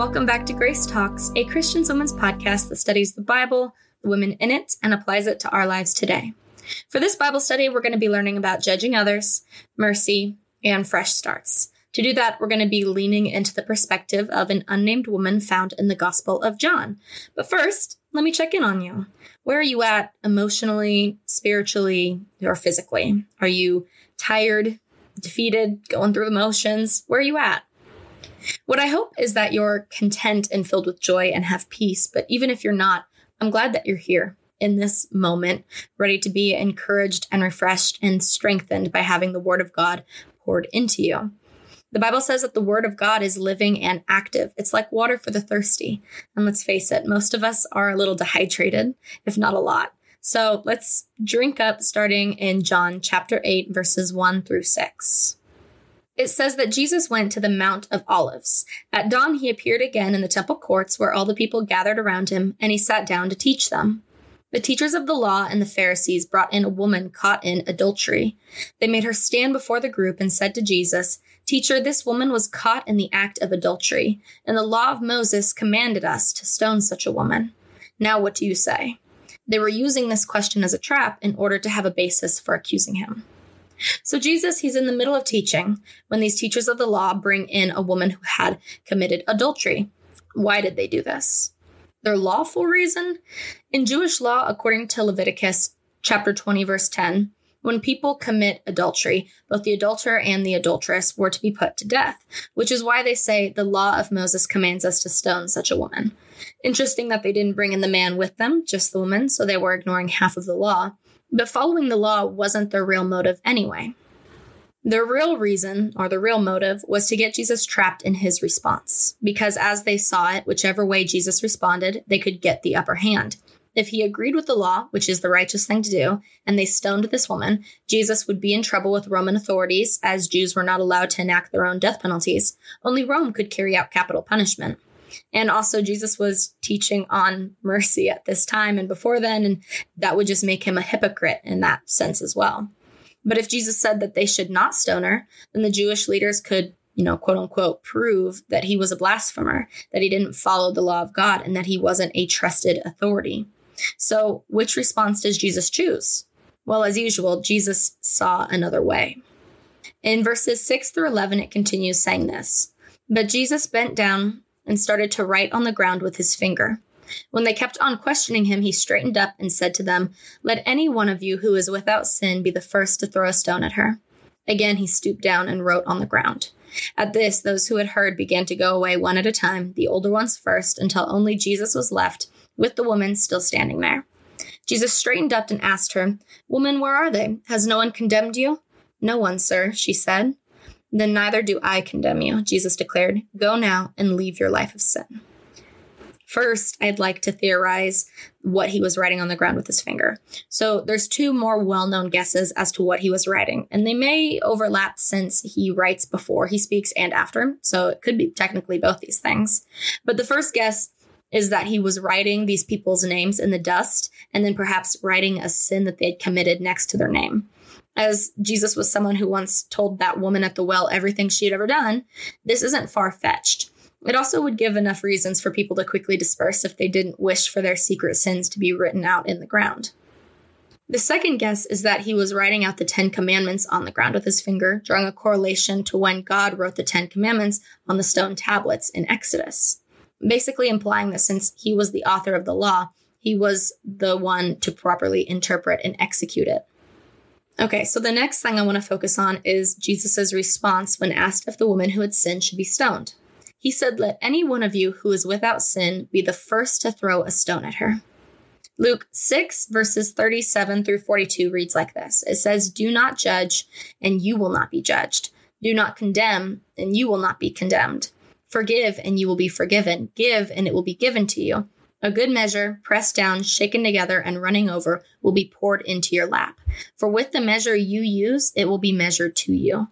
welcome back to Grace Talks, a Christian women's podcast that studies the Bible, the women in it, and applies it to our lives today. For this Bible study, we're going to be learning about judging others, mercy, and fresh starts. To do that, we're going to be leaning into the perspective of an unnamed woman found in the Gospel of John. But first, let me check in on you. Where are you at emotionally, spiritually, or physically? Are you tired, defeated, going through emotions? Where are you at? What I hope is that you're content and filled with joy and have peace. But even if you're not, I'm glad that you're here in this moment, ready to be encouraged and refreshed and strengthened by having the Word of God poured into you. The Bible says that the Word of God is living and active. It's like water for the thirsty. And let's face it, most of us are a little dehydrated, if not a lot. So let's drink up starting in John chapter 8, verses 1 through 6. It says that Jesus went to the Mount of Olives. At dawn, he appeared again in the temple courts where all the people gathered around him, and he sat down to teach them. The teachers of the law and the Pharisees brought in a woman caught in adultery. They made her stand before the group and said to Jesus, Teacher, this woman was caught in the act of adultery, and the law of Moses commanded us to stone such a woman. Now what do you say? They were using this question as a trap in order to have a basis for accusing him. So Jesus, he's in the middle of teaching when these teachers of the law bring in a woman who had committed adultery. Why did they do this? Their lawful reason? In Jewish law, according to Leviticus chapter 20 verse 10, when people commit adultery, both the adulterer and the adulteress were to be put to death, which is why they say the law of Moses commands us to stone such a woman. Interesting that they didn't bring in the man with them, just the woman, so they were ignoring half of the law. But following the law wasn't their real motive anyway. Their real reason, or the real motive, was to get Jesus trapped in his response, because as they saw it, whichever way Jesus responded, they could get the upper hand. If he agreed with the law, which is the righteous thing to do, and they stoned this woman, Jesus would be in trouble with Roman authorities, as Jews were not allowed to enact their own death penalties. Only Rome could carry out capital punishment. And also, Jesus was teaching on mercy at this time and before then, and that would just make him a hypocrite in that sense as well. But if Jesus said that they should not stone her, then the Jewish leaders could, you know, quote unquote, prove that he was a blasphemer, that he didn't follow the law of God, and that he wasn't a trusted authority. So, which response does Jesus choose? Well, as usual, Jesus saw another way. In verses 6 through 11, it continues saying this But Jesus bent down and started to write on the ground with his finger. When they kept on questioning him, he straightened up and said to them, Let any one of you who is without sin be the first to throw a stone at her. Again, he stooped down and wrote on the ground. At this, those who had heard began to go away one at a time, the older ones first, until only Jesus was left, with the woman still standing there. Jesus straightened up and asked her, Woman, where are they? Has no one condemned you? No one, sir, she said. Then neither do I condemn you, Jesus declared. Go now and leave your life of sin. First, I'd like to theorize what he was writing on the ground with his finger. So there's two more well-known guesses as to what he was writing, and they may overlap since he writes before he speaks and after. So it could be technically both these things. But the first guess is that he was writing these people's names in the dust and then perhaps writing a sin that they'd committed next to their name as Jesus was someone who once told that woman at the well everything she had ever done, this isn't far fetched. It also would give enough reasons for people to quickly disperse if they didn't wish for their secret sins to be written out in the ground. The second guess is that he was writing out the Ten Commandments on the ground with his finger, drawing a correlation to when God wrote the Ten Commandments on the stone tablets in Exodus. Basically implying that since he was the author of the law, he was the one to properly interpret and execute it. Okay, so the next thing I want to focus on is Jesus' response when asked if the woman who had sinned should be stoned. He said, Let any one of you who is without sin be the first to throw a stone at her. Luke 6, verses 37 through 42 reads like this It says, Do not judge, and you will not be judged. Do not condemn, and you will not be condemned. Forgive, and you will be forgiven. Give, and it will be given to you. A good measure, pressed down, shaken together, and running over, will be poured into your lap. For with the measure you use, it will be measured to you.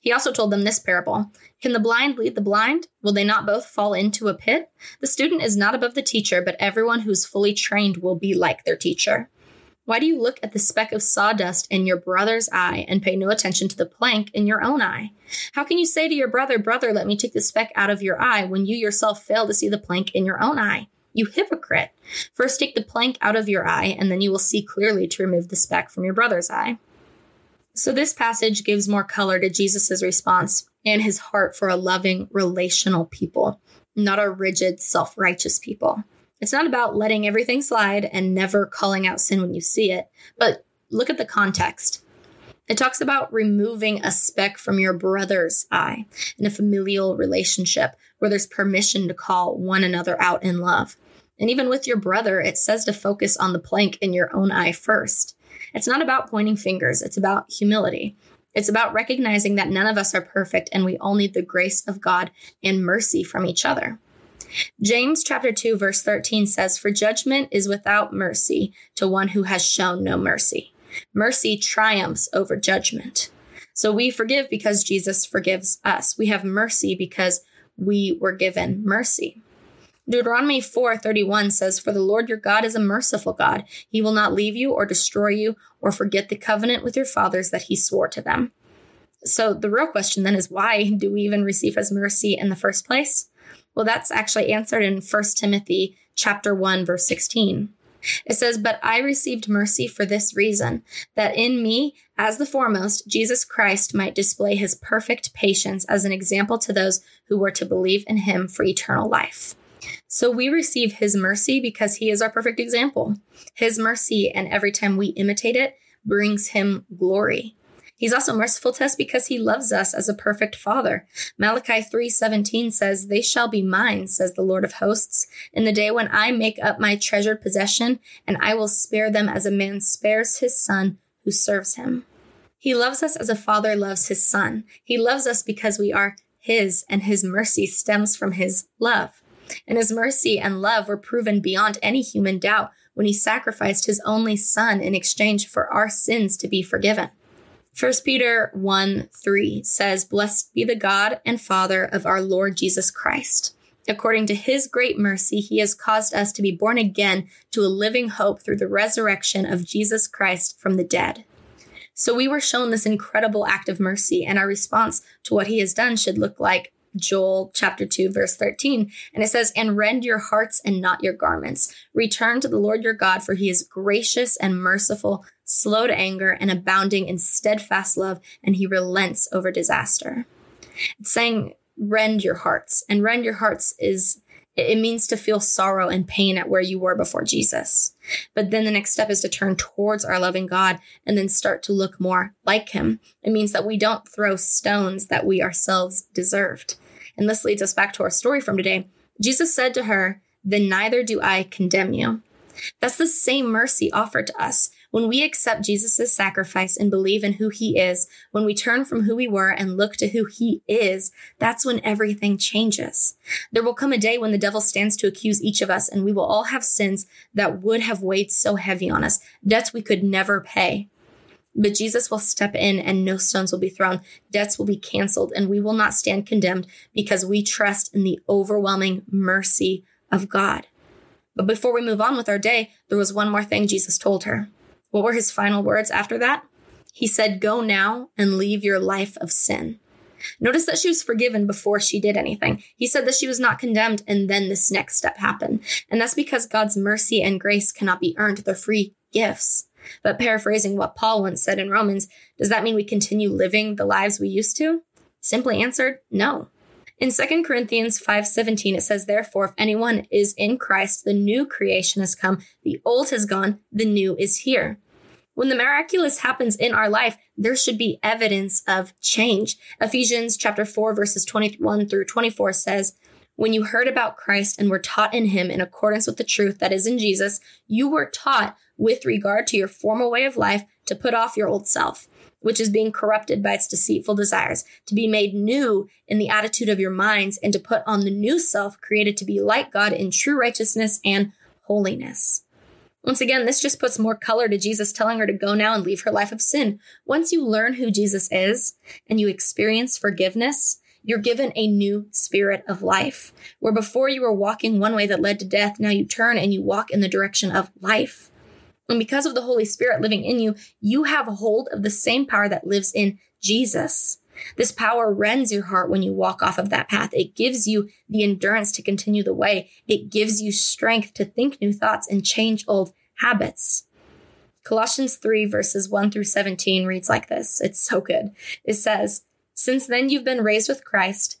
He also told them this parable Can the blind lead the blind? Will they not both fall into a pit? The student is not above the teacher, but everyone who's fully trained will be like their teacher. Why do you look at the speck of sawdust in your brother's eye and pay no attention to the plank in your own eye? How can you say to your brother, Brother, let me take the speck out of your eye, when you yourself fail to see the plank in your own eye? You hypocrite! First take the plank out of your eye, and then you will see clearly to remove the speck from your brother's eye. So, this passage gives more color to Jesus' response and his heart for a loving, relational people, not a rigid, self righteous people. It's not about letting everything slide and never calling out sin when you see it, but look at the context. It talks about removing a speck from your brother's eye in a familial relationship where there's permission to call one another out in love. And even with your brother, it says to focus on the plank in your own eye first. It's not about pointing fingers, it's about humility. It's about recognizing that none of us are perfect and we all need the grace of God and mercy from each other. James chapter 2 verse 13 says for judgment is without mercy to one who has shown no mercy. Mercy triumphs over judgment. So we forgive because Jesus forgives us. We have mercy because we were given mercy. Deuteronomy 4:31 says for the Lord your God is a merciful God. He will not leave you or destroy you or forget the covenant with your fathers that he swore to them. So the real question then is why do we even receive his mercy in the first place? Well, that's actually answered in 1 Timothy chapter 1 verse 16. It says, But I received mercy for this reason, that in me, as the foremost, Jesus Christ might display his perfect patience as an example to those who were to believe in him for eternal life. So we receive his mercy because he is our perfect example. His mercy, and every time we imitate it, brings him glory. He's also merciful to us because he loves us as a perfect father. Malachi 3:17 says, "They shall be mine," says the Lord of hosts, "in the day when I make up my treasured possession, and I will spare them as a man spares his son who serves him." He loves us as a father loves his son. He loves us because we are his, and his mercy stems from his love. And his mercy and love were proven beyond any human doubt when he sacrificed his only son in exchange for our sins to be forgiven. 1 Peter 1 3 says, Blessed be the God and Father of our Lord Jesus Christ. According to his great mercy, he has caused us to be born again to a living hope through the resurrection of Jesus Christ from the dead. So we were shown this incredible act of mercy, and our response to what he has done should look like Joel chapter 2, verse 13. And it says, And rend your hearts and not your garments. Return to the Lord your God, for he is gracious and merciful, slow to anger, and abounding in steadfast love, and he relents over disaster. It's saying, Rend your hearts. And rend your hearts is it means to feel sorrow and pain at where you were before Jesus. But then the next step is to turn towards our loving God and then start to look more like him. It means that we don't throw stones that we ourselves deserved. And this leads us back to our story from today. Jesus said to her, Then neither do I condemn you. That's the same mercy offered to us. When we accept Jesus' sacrifice and believe in who he is, when we turn from who we were and look to who he is, that's when everything changes. There will come a day when the devil stands to accuse each of us and we will all have sins that would have weighed so heavy on us, debts we could never pay. But Jesus will step in and no stones will be thrown. Debts will be canceled and we will not stand condemned because we trust in the overwhelming mercy of God. But before we move on with our day, there was one more thing Jesus told her. What were his final words after that? He said, Go now and leave your life of sin. Notice that she was forgiven before she did anything. He said that she was not condemned, and then this next step happened. And that's because God's mercy and grace cannot be earned, they're free gifts. But paraphrasing what Paul once said in Romans, does that mean we continue living the lives we used to? Simply answered, no. In 2 Corinthians 5:17 it says therefore if anyone is in Christ the new creation has come the old has gone the new is here. When the miraculous happens in our life there should be evidence of change. Ephesians chapter 4 verses 21 through 24 says when you heard about Christ and were taught in him in accordance with the truth that is in Jesus you were taught with regard to your former way of life to put off your old self which is being corrupted by its deceitful desires, to be made new in the attitude of your minds, and to put on the new self created to be like God in true righteousness and holiness. Once again, this just puts more color to Jesus telling her to go now and leave her life of sin. Once you learn who Jesus is and you experience forgiveness, you're given a new spirit of life. Where before you were walking one way that led to death, now you turn and you walk in the direction of life. And because of the Holy Spirit living in you, you have hold of the same power that lives in Jesus. This power rends your heart when you walk off of that path. It gives you the endurance to continue the way. It gives you strength to think new thoughts and change old habits. Colossians 3 verses 1 through 17 reads like this. It's so good. It says, Since then you've been raised with Christ,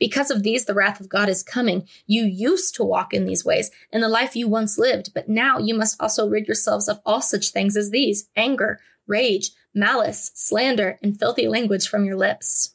Because of these, the wrath of God is coming. You used to walk in these ways in the life you once lived, but now you must also rid yourselves of all such things as these anger, rage, malice, slander, and filthy language from your lips.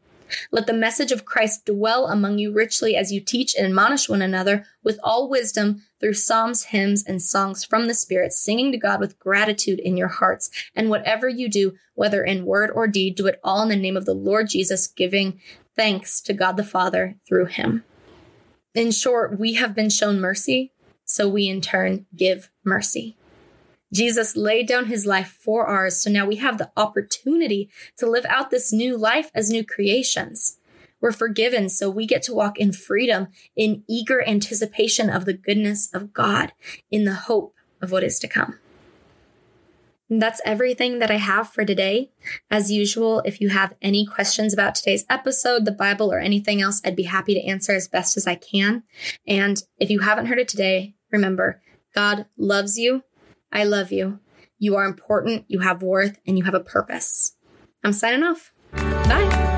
Let the message of Christ dwell among you richly as you teach and admonish one another with all wisdom through psalms, hymns, and songs from the Spirit, singing to God with gratitude in your hearts. And whatever you do, whether in word or deed, do it all in the name of the Lord Jesus, giving thanks to God the Father through him. In short, we have been shown mercy, so we in turn give mercy. Jesus laid down his life for ours. So now we have the opportunity to live out this new life as new creations. We're forgiven, so we get to walk in freedom, in eager anticipation of the goodness of God, in the hope of what is to come. And that's everything that I have for today. As usual, if you have any questions about today's episode, the Bible, or anything else, I'd be happy to answer as best as I can. And if you haven't heard it today, remember, God loves you I love you. You are important, you have worth, and you have a purpose. I'm signing off. Bye.